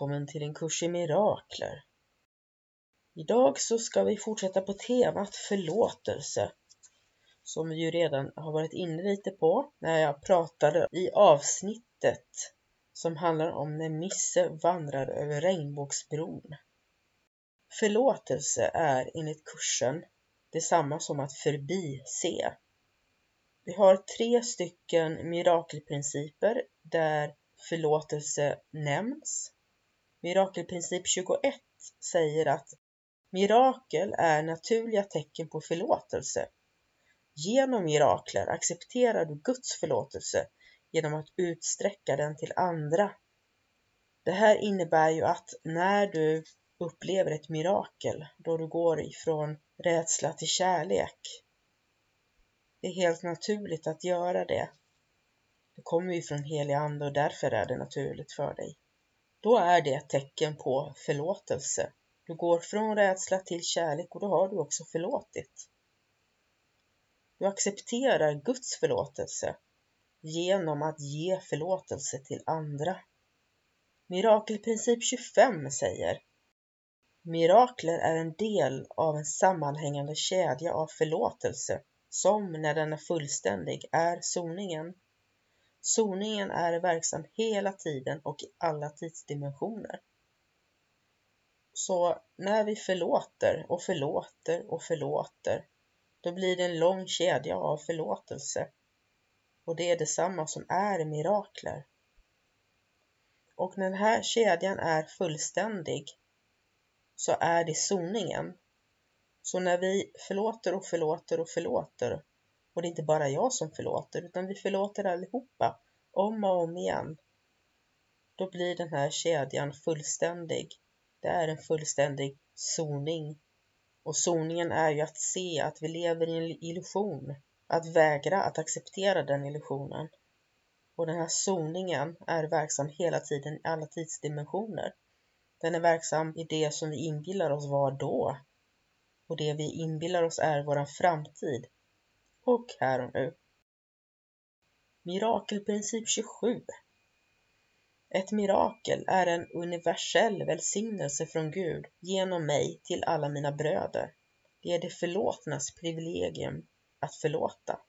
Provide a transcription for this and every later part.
Välkommen till en kurs i mirakler. Idag så ska vi fortsätta på temat förlåtelse som vi ju redan har varit inne lite på när jag pratade i avsnittet som handlar om när Misse vandrar över regnbågsbron. Förlåtelse är enligt kursen detsamma som att förbise. Vi har tre stycken mirakelprinciper där förlåtelse nämns. Mirakelprincip 21 säger att mirakel är naturliga tecken på förlåtelse. Genom mirakler accepterar du Guds förlåtelse genom att utsträcka den till andra. Det här innebär ju att när du upplever ett mirakel, då du går ifrån rädsla till kärlek, det är helt naturligt att göra det. Du kommer ju från helig ande och därför är det naturligt för dig. Då är det ett tecken på förlåtelse. Du går från rädsla till kärlek och då har du också förlåtit. Du accepterar Guds förlåtelse genom att ge förlåtelse till andra. Mirakelprincip 25 säger Mirakler är en del av en sammanhängande kedja av förlåtelse som när den är fullständig är soningen. Soningen är verksam hela tiden och i alla tidsdimensioner. Så när vi förlåter och förlåter och förlåter, då blir det en lång kedja av förlåtelse. Och det är detsamma som är mirakler. Och när den här kedjan är fullständig så är det soningen. Så när vi förlåter och förlåter och förlåter och det är inte bara jag som förlåter, utan vi förlåter allihopa, om och om igen. Då blir den här kedjan fullständig. Det är en fullständig soning. Och soningen är ju att se att vi lever i en illusion. Att vägra att acceptera den illusionen. Och den här soningen är verksam hela tiden i alla tidsdimensioner. Den är verksam i det som vi inbillar oss var då. Och det vi inbillar oss är våran framtid och här och nu. Mirakelprincip 27 Ett mirakel är en universell välsignelse från Gud genom mig till alla mina bröder. Det är det förlåtnas privilegium att förlåta.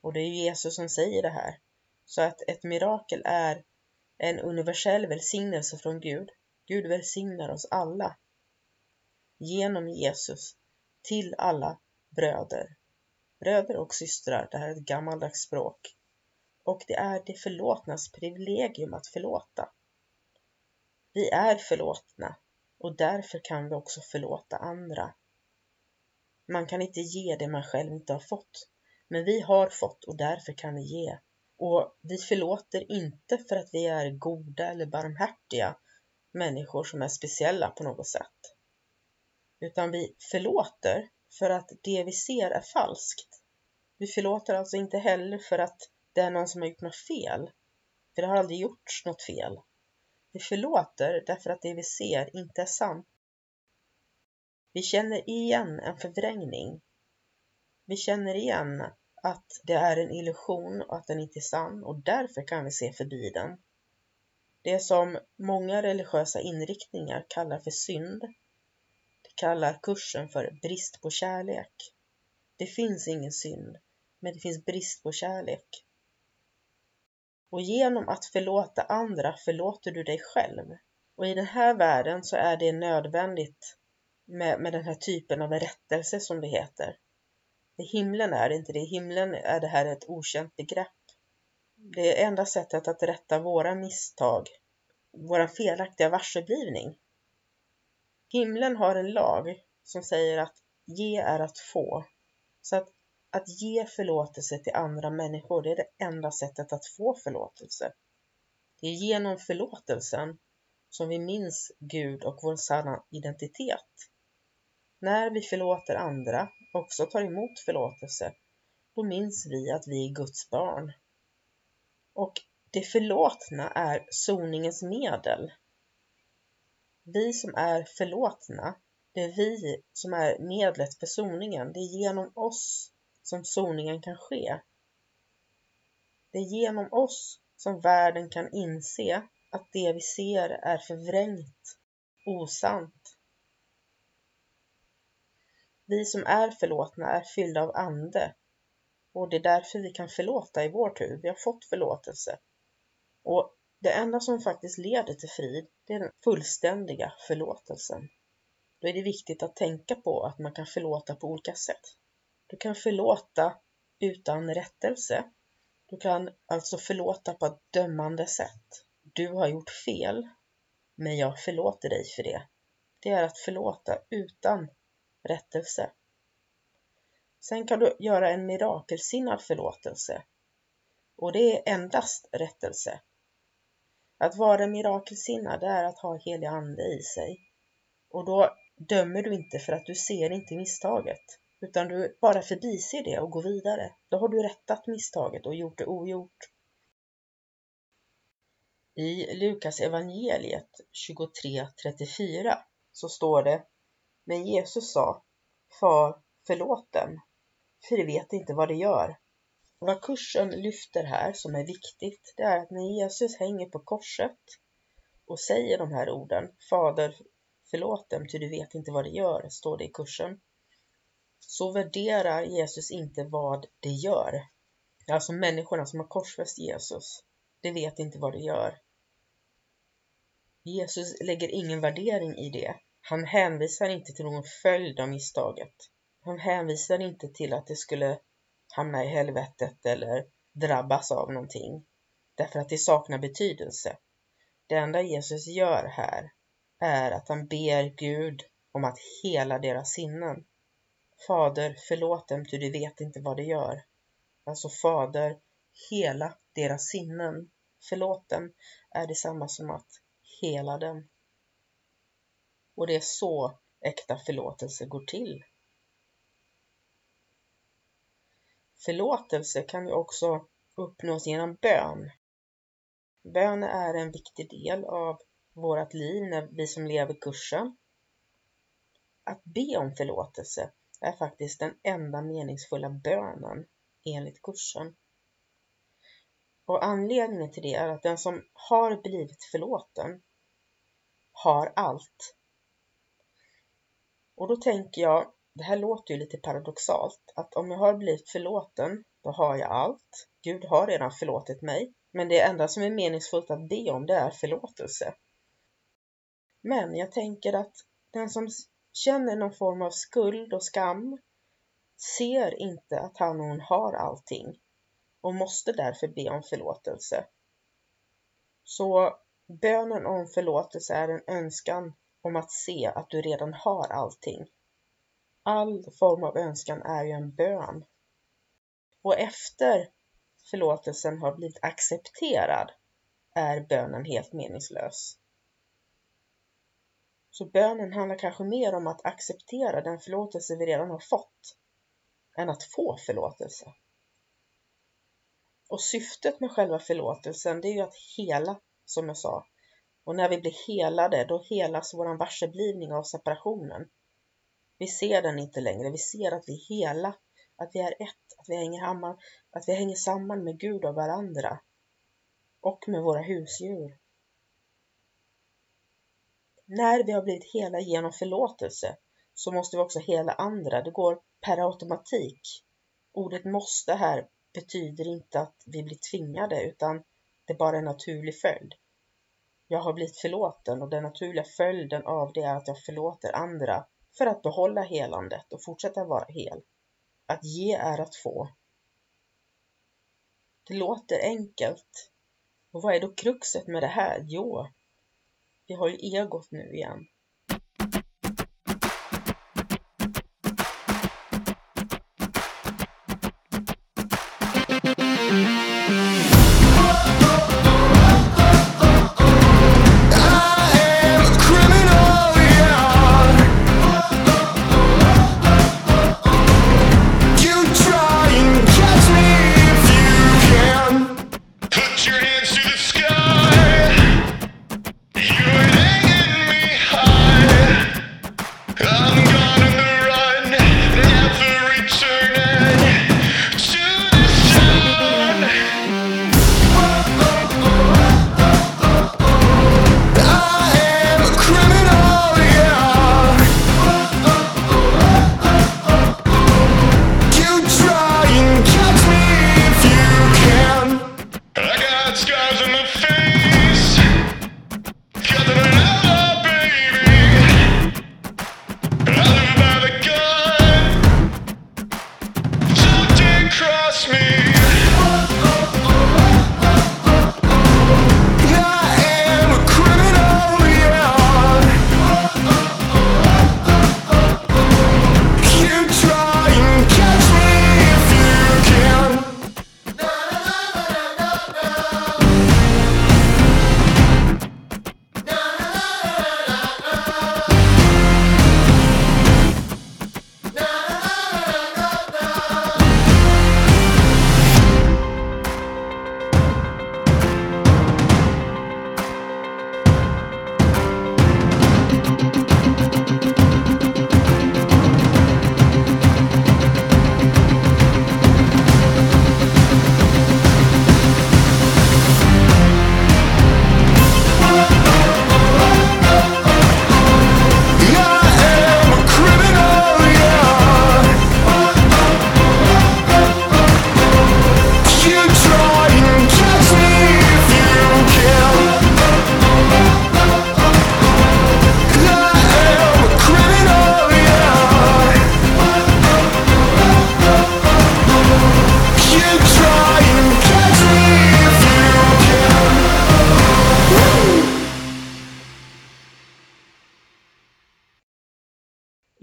Och det är Jesus som säger det här. Så att ett mirakel är en universell välsignelse från Gud. Gud välsignar oss alla genom Jesus till alla bröder bröder och systrar, det här är ett gammaldags språk. Och det är det förlåtnas privilegium att förlåta. Vi är förlåtna och därför kan vi också förlåta andra. Man kan inte ge det man själv inte har fått, men vi har fått och därför kan vi ge. Och vi förlåter inte för att vi är goda eller barmhärtiga människor som är speciella på något sätt. Utan vi förlåter för att det vi ser är falskt. Vi förlåter alltså inte heller för att det är någon som har gjort något fel. För det har aldrig gjorts något fel. Vi förlåter därför att det vi ser inte är sant. Vi känner igen en förvrängning. Vi känner igen att det är en illusion och att den inte är sann och därför kan vi se förbi den. Det som många religiösa inriktningar kallar för synd kallar kursen för brist på kärlek. Det finns ingen synd, men det finns brist på kärlek. Och genom att förlåta andra förlåter du dig själv. Och i den här världen så är det nödvändigt med, med den här typen av rättelse som det heter. I himlen är det inte det. I himlen är det här ett okänt begrepp. Det är enda sättet att rätta våra misstag, vår felaktiga varseblivning. Himlen har en lag som säger att ge är att få. Så att, att ge förlåtelse till andra människor, det är det enda sättet att få förlåtelse. Det är genom förlåtelsen som vi minns Gud och vår sanna identitet. När vi förlåter andra, också tar emot förlåtelse, då minns vi att vi är Guds barn. Och det förlåtna är soningens medel. Vi som är förlåtna, det är vi som är medlet för soningen. Det är genom oss som soningen kan ske. Det är genom oss som världen kan inse att det vi ser är förvrängt, osant. Vi som är förlåtna är fyllda av ande och det är därför vi kan förlåta i vår tur. Vi har fått förlåtelse. Och det enda som faktiskt leder till frid, det är den fullständiga förlåtelsen. Då är det viktigt att tänka på att man kan förlåta på olika sätt. Du kan förlåta utan rättelse. Du kan alltså förlåta på ett dömande sätt. Du har gjort fel, men jag förlåter dig för det. Det är att förlåta utan rättelse. Sen kan du göra en mirakelsinnad förlåtelse. Och det är endast rättelse. Att vara mirakelsinnad är att ha helig ande i sig. Och då dömer du inte för att du ser inte misstaget. Utan du bara förbiser det och går vidare. Då har du rättat misstaget och gjort det ogjort. I Lukas evangeliet 23.34 så står det Men Jesus sa Far, förlåt dem, för de vet inte vad de gör. Vad kursen lyfter här som är viktigt, det är att när Jesus hänger på korset och säger de här orden, Fader, förlåt dem, ty du vet inte vad de gör, står det i kursen, så värderar Jesus inte vad de gör. Alltså människorna som har korsfäst Jesus, de vet inte vad de gör. Jesus lägger ingen värdering i det. Han hänvisar inte till någon följd av misstaget. Han hänvisar inte till att det skulle hamna i helvetet eller drabbas av någonting. Därför att det saknar betydelse. Det enda Jesus gör här är att han ber Gud om att hela deras sinnen. Fader, förlåt dem, ty de vet inte vad de gör. Alltså Fader, hela deras sinnen. Förlåt dem är detsamma som att hela dem. Och det är så äkta förlåtelse går till. Förlåtelse kan ju också uppnås genom bön. Bön är en viktig del av vårt liv när vi som lever kursen. Att be om förlåtelse är faktiskt den enda meningsfulla bönen enligt kursen. Och anledningen till det är att den som har blivit förlåten har allt. Och då tänker jag, det här låter ju lite paradoxalt, att om jag har blivit förlåten, då har jag allt. Gud har redan förlåtit mig. Men det enda som är meningsfullt att be om, det är förlåtelse. Men jag tänker att den som känner någon form av skuld och skam ser inte att han och hon har allting och måste därför be om förlåtelse. Så bönen om förlåtelse är en önskan om att se att du redan har allting. All form av önskan är ju en bön. Och efter förlåtelsen har blivit accepterad är bönen helt meningslös. Så bönen handlar kanske mer om att acceptera den förlåtelse vi redan har fått än att få förlåtelse. Och syftet med själva förlåtelsen det är ju att hela, som jag sa. Och när vi blir helade, då helas våran varseblivning av separationen. Vi ser den inte längre, vi ser att vi är hela, att vi är ett, att vi hänger samman, att vi hänger samman med Gud och varandra. Och med våra husdjur. När vi har blivit hela genom förlåtelse, så måste vi också hela andra. Det går per automatik. Ordet måste här betyder inte att vi blir tvingade utan det är bara en naturlig följd. Jag har blivit förlåten och den naturliga följden av det är att jag förlåter andra för att behålla helandet och fortsätta vara hel. Att ge är att få. Det låter enkelt. Och vad är då kruxet med det här? Jo, vi har ju egot nu igen.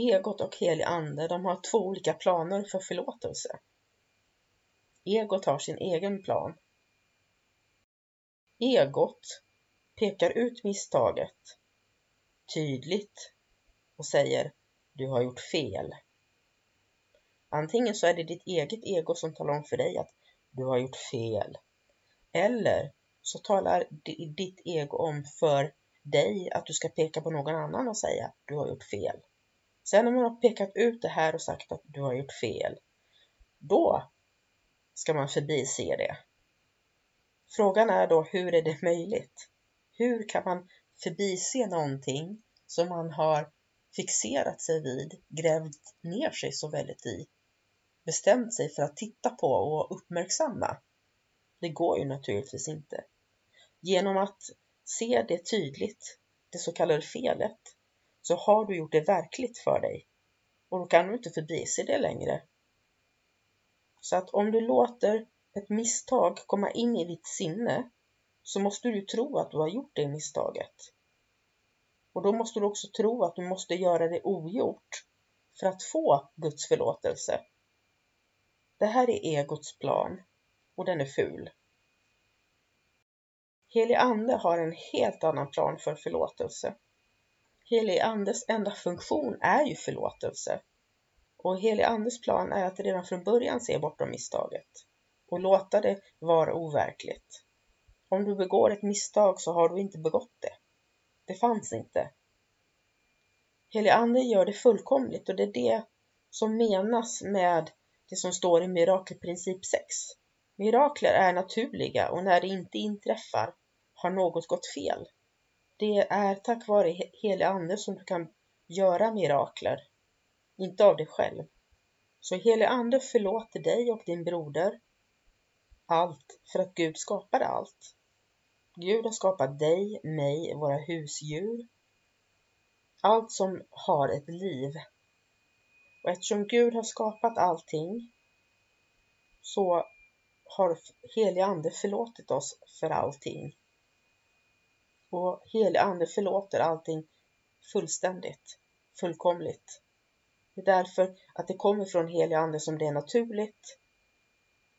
Egot och helig ande, de har två olika planer för förlåtelse. Egot har sin egen plan. Egot pekar ut misstaget tydligt och säger du har gjort fel. Antingen så är det ditt eget ego som talar om för dig att du har gjort fel. Eller så talar ditt ego om för dig att du ska peka på någon annan och säga du har gjort fel. Sen när man har pekat ut det här och sagt att du har gjort fel, då ska man förbise det. Frågan är då, hur är det möjligt? Hur kan man förbise någonting som man har fixerat sig vid, grävt ner sig så väldigt i, bestämt sig för att titta på och uppmärksamma? Det går ju naturligtvis inte. Genom att se det tydligt, det så kallade felet, så har du gjort det verkligt för dig och då kan du inte förbise det längre. Så att om du låter ett misstag komma in i ditt sinne så måste du tro att du har gjort det misstaget. Och då måste du också tro att du måste göra det ogjort för att få Guds förlåtelse. Det här är egots plan och den är ful. Helig Ande har en helt annan plan för förlåtelse. Helig Andes enda funktion är ju förlåtelse. Och helig Andes plan är att redan från början se bortom misstaget och låta det vara overkligt. Om du begår ett misstag så har du inte begått det. Det fanns inte. Helig Ande gör det fullkomligt och det är det som menas med det som står i mirakelprincip 6. Mirakler är naturliga och när det inte inträffar har något gått fel. Det är tack vare helig ande som du kan göra mirakler. inte av dig själv. Så helig ande förlåter dig och din broder allt för att Gud skapade allt. Gud har skapat dig, mig, våra husdjur, allt som har ett liv. Och eftersom Gud har skapat allting så har helig ande förlåtit oss för allting. Och helig ande förlåter allting fullständigt, fullkomligt. Det är därför att det kommer från helig ande som det är naturligt.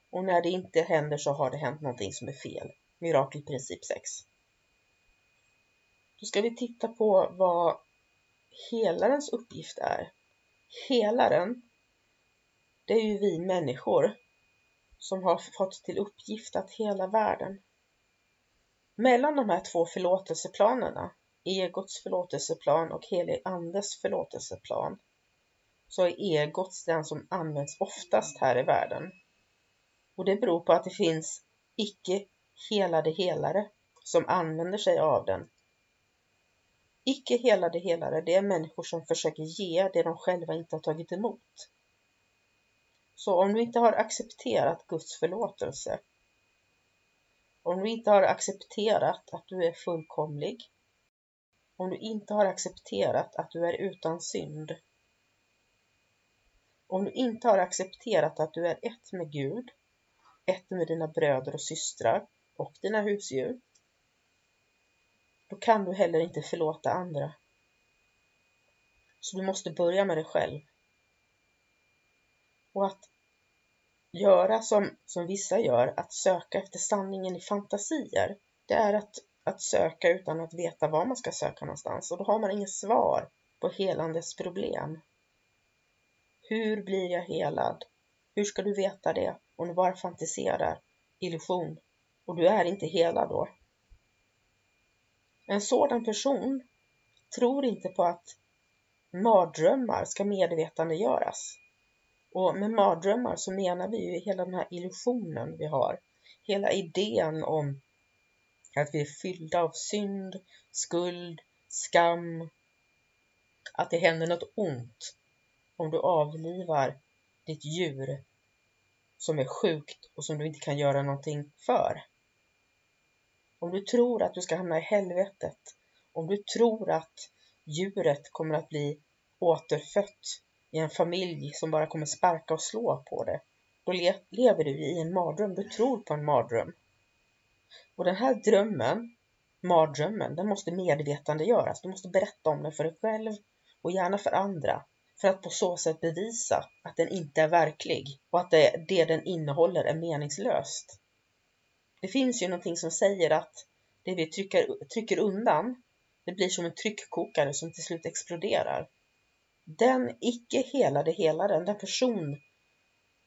Och när det inte händer så har det hänt någonting som är fel. Mirakelprincip 6. Då ska vi titta på vad helarens uppgift är. Helaren, det är ju vi människor som har fått till uppgift att hela världen. Mellan de här två förlåtelseplanerna, egots förlåtelseplan och helig andes förlåtelseplan, så är egot den som används oftast här i världen. Och det beror på att det finns icke helade helare som använder sig av den. Icke helade helare, det är människor som försöker ge det de själva inte har tagit emot. Så om du inte har accepterat Guds förlåtelse, om du inte har accepterat att du är fullkomlig, om du inte har accepterat att du är utan synd, om du inte har accepterat att du är ett med Gud, ett med dina bröder och systrar och dina husdjur, då kan du heller inte förlåta andra. Så du måste börja med dig själv. Och att göra som, som vissa gör, att söka efter sanningen i fantasier, det är att, att söka utan att veta var man ska söka någonstans och då har man inget svar på helandes problem. Hur blir jag helad? Hur ska du veta det om du bara fantiserar? Illusion. Och du är inte helad då. En sådan person tror inte på att mardrömmar ska medvetandegöras. Och med mardrömmar så menar vi ju hela den här illusionen vi har. Hela idén om att vi är fyllda av synd, skuld, skam, att det händer något ont om du avlivar ditt djur som är sjukt och som du inte kan göra någonting för. Om du tror att du ska hamna i helvetet, om du tror att djuret kommer att bli återfött i en familj som bara kommer sparka och slå på det, då le lever du i en mardröm. Du tror på en mardröm. Och den här drömmen, mardrömmen, den måste medvetandegöras. Du måste berätta om den för dig själv och gärna för andra för att på så sätt bevisa att den inte är verklig och att det, det den innehåller är meningslöst. Det finns ju någonting som säger att det vi trycker, trycker undan, det blir som en tryckkokare som till slut exploderar. Den icke helade helaren, den person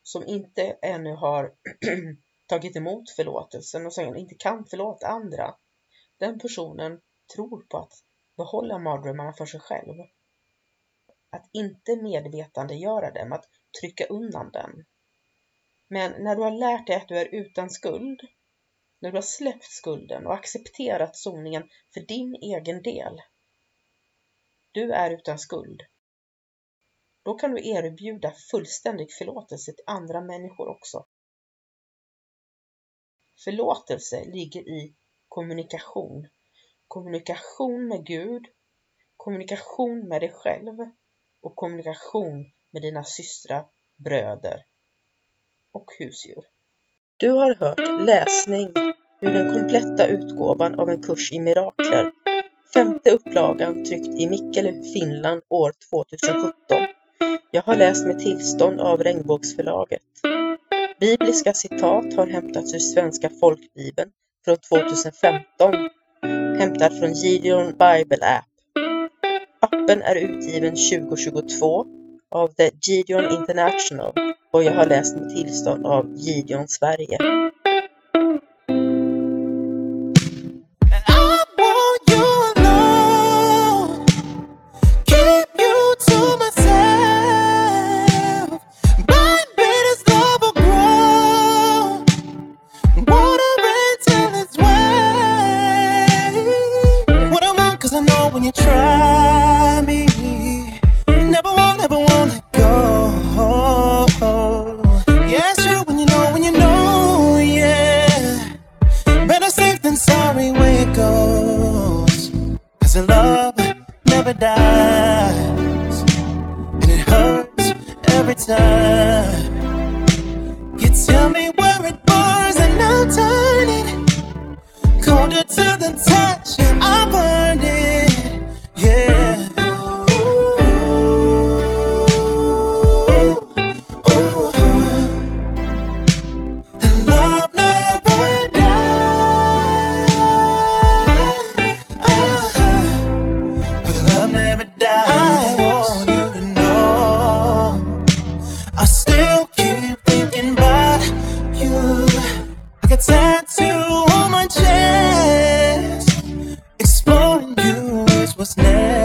som inte ännu har tagit emot förlåtelsen och som inte kan förlåta andra, den personen tror på att behålla mardrömmarna för sig själv att inte medvetandegöra dem, att trycka undan den. Men när du har lärt dig att du är utan skuld, när du har släppt skulden och accepterat soningen för din egen del, du är utan skuld, då kan du erbjuda fullständig förlåtelse till andra människor också. Förlåtelse ligger i kommunikation. Kommunikation med Gud, kommunikation med dig själv och kommunikation med dina systrar, bröder och husdjur. Du har hört läsning ur den kompletta utgåvan av en kurs i mirakler, femte upplagan tryckt i Mikkele, Finland år 2017. Jag har läst med tillstånd av Regnbågsförlaget. Bibliska citat har hämtats ur Svenska folkbibeln från 2015, hämtad från Gideon Bible App. Appen är utgiven 2022 av The Gideon International och jag har läst med tillstånd av Gideon Sverige. lies, and it hurts every time. You tell me where it burns, and I'm turning colder to the touch. I burned it. was never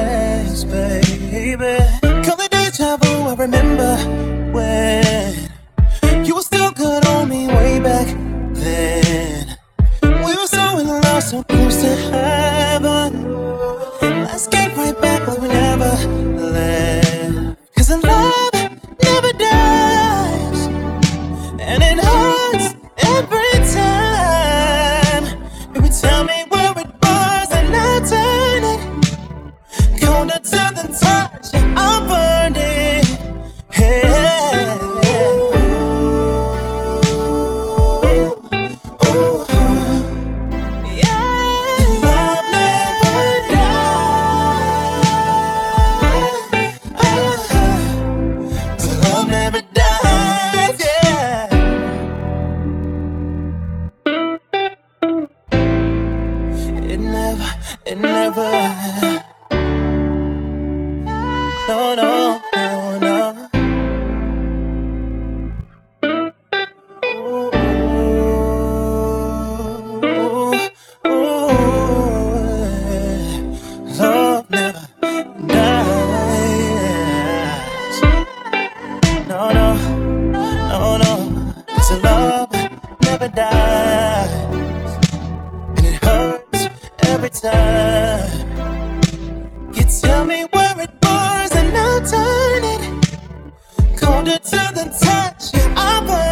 every. You tell me where it was, and I'll turn it colder to the touch. Yeah, I burn.